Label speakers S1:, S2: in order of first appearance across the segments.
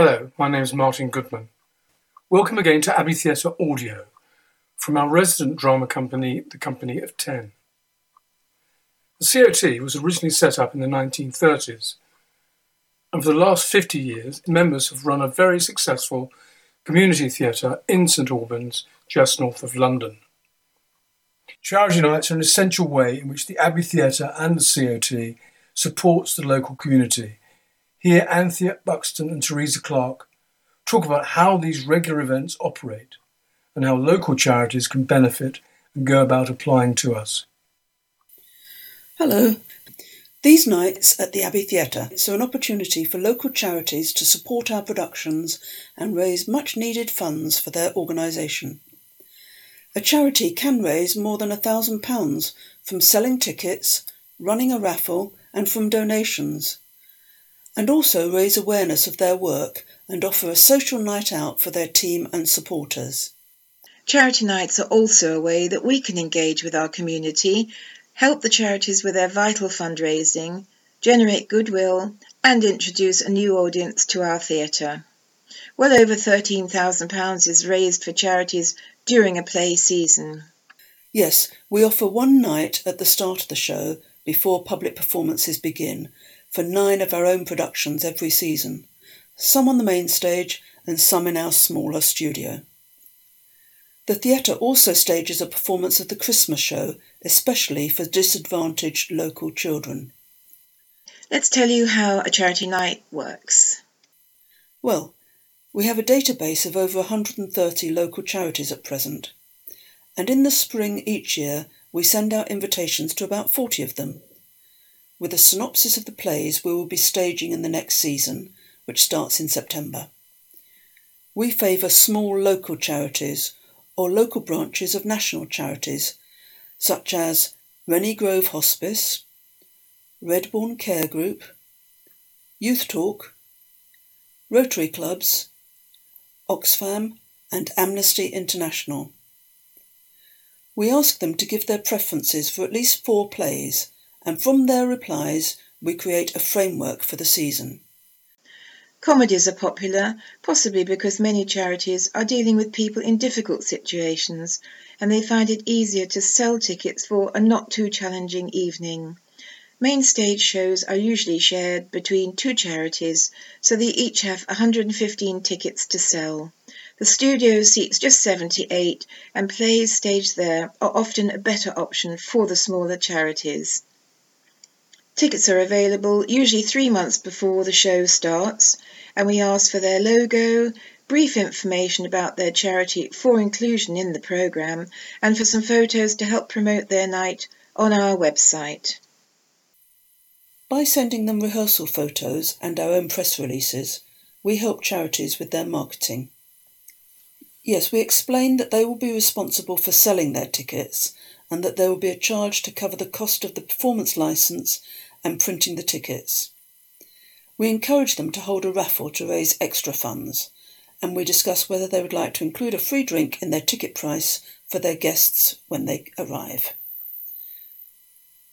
S1: Hello, my name is Martin Goodman. Welcome again to Abbey Theatre Audio from our resident drama company, the Company of Ten. The COT was originally set up in the 1930s, and for the last 50 years, members have run a very successful community theatre in St Albans, just north of London. Charity nights are an essential way in which the Abbey Theatre and the COT supports the local community. Here, Anthea Buxton and Teresa Clark talk about how these regular events operate and how local charities can benefit and go about applying to us.
S2: Hello. These nights at the Abbey Theatre are an opportunity for local charities to support our productions and raise much needed funds for their organisation. A charity can raise more than a thousand pounds from selling tickets, running a raffle, and from donations, and also raise awareness of their work and offer a social night out for their team and supporters.
S3: Charity nights are also a way that we can engage with our community, help the charities with their vital fundraising, generate goodwill, and introduce a new audience to our theatre. Well over £13,000 is raised for charities during a play season.
S2: Yes, we offer one night at the start of the show before public performances begin for nine of our own productions every season, some on the main stage and some in our smaller studio. The theatre also stages a performance of the Christmas show, especially for disadvantaged local children.
S3: Let's tell you how a charity night works.
S2: Well, we have a database of over 130 local charities at present, and in the spring each year we send out invitations to about 40 of them, with a synopsis of the plays we will be staging in the next season, which starts in September. We favour small local charities or local branches of national charities, such as Rennie Grove Hospice, Redbourn Care Group, Youth Talk, Rotary Clubs, Oxfam, and Amnesty International. We ask them to give their preferences for at least four plays, and from their replies, we create a framework for the season.
S3: Comedies are popular, possibly because many charities are dealing with people in difficult situations and they find it easier to sell tickets for a not too challenging evening. Main stage shows are usually shared between two charities, so they each have 115 tickets to sell. The studio seats just 78, and plays staged there are often a better option for the smaller charities. Tickets are available usually three months before the show starts, and we ask for their logo, brief information about their charity for inclusion in the programme, and for some photos to help promote their night on our website.
S2: By sending them rehearsal photos and our own press releases, we help charities with their marketing. Yes, we explain that they will be responsible for selling their tickets and that there will be a charge to cover the cost of the performance licence and printing the tickets. We encourage them to hold a raffle to raise extra funds, and we discuss whether they would like to include a free drink in their ticket price for their guests when they arrive.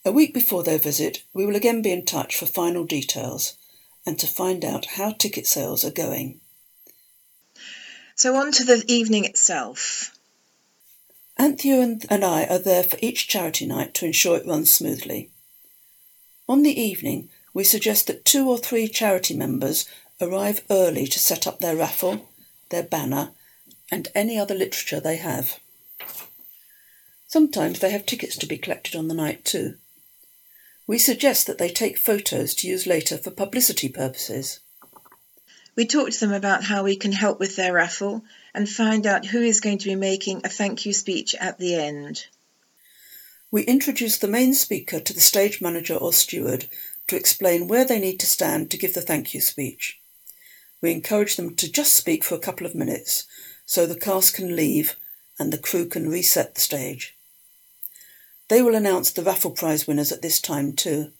S2: A week before their visit, we will again be in touch for final details and to find out how ticket sales are going.
S3: So, on to the evening itself.
S2: Anthea and I are there for each charity night to ensure it runs smoothly. On the evening, we suggest that two or three charity members arrive early to set up their raffle, their banner, and any other literature they have. Sometimes they have tickets to be collected on the night too. We suggest that they take photos to use later for publicity purposes.
S3: We talk to them about how we can help with their raffle and find out who is going to be making a thank you speech at the end.
S2: We introduce the main speaker to the stage manager or steward to explain where they need to stand to give the thank you speech. We encourage them to just speak for a couple of minutes so the cast can leave and the crew can reset the stage. They will announce the raffle prize winners at this time too.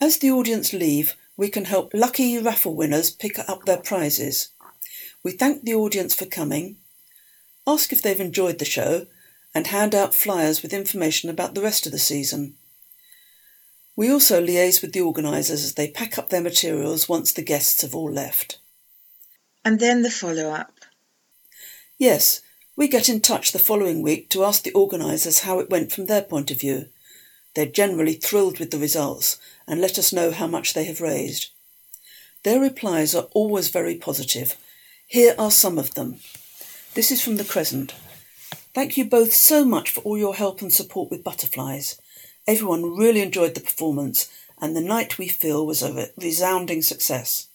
S2: As the audience leave, we can help lucky raffle winners pick up their prizes. We thank the audience for coming, ask if they've enjoyed the show, and hand out flyers with information about the rest of the season. We also liaise with the organisers as they pack up their materials once the guests have all left.
S3: And then the follow up.
S2: Yes, we get in touch the following week to ask the organisers how it went from their point of view. They're generally thrilled with the results and let us know how much they have raised. Their replies are always very positive. Here are some of them. This is from the Crescent. Thank you both so much for all your help and support with butterflies. Everyone really enjoyed the performance, and the night we feel was a resounding success.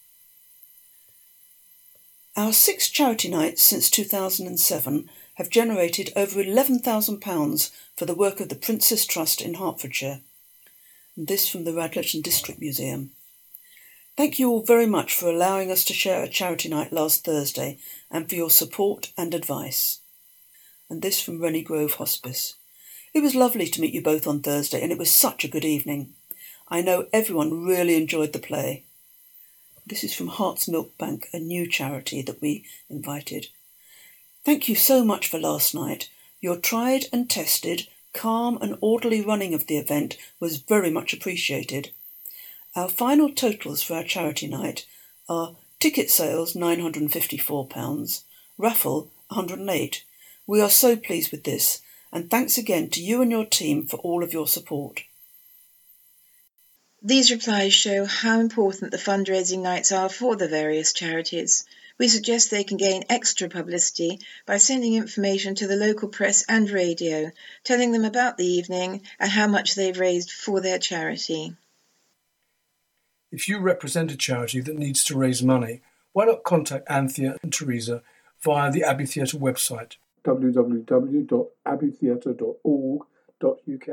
S2: Our six charity nights since 2007 have generated over £11,000 for the work of the Prince's Trust in Hertfordshire. This from the Radlett District Museum. Thank you all very much for allowing us to share a charity night last Thursday and for your support and advice. And this from Rennie Grove Hospice. It was lovely to meet you both on Thursday and it was such a good evening. I know everyone really enjoyed the play. This is from Hearts Milk Bank, a new charity that we invited. Thank you so much for last night. Your tried and tested, calm and orderly running of the event was very much appreciated. Our final totals for our charity night are ticket sales £954, raffle 108. We are so pleased with this, and thanks again to you and your team for all of your support.
S3: These replies show how important the fundraising nights are for the various charities. We suggest they can gain extra publicity by sending information to the local press and radio, telling them about the evening and how much they've raised for their charity.
S1: If you represent a charity that needs to raise money, why not contact Anthea and Teresa via the Abbey Theatre website www.abbeytheatre.org.uk.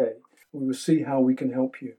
S1: We will see how we can help you.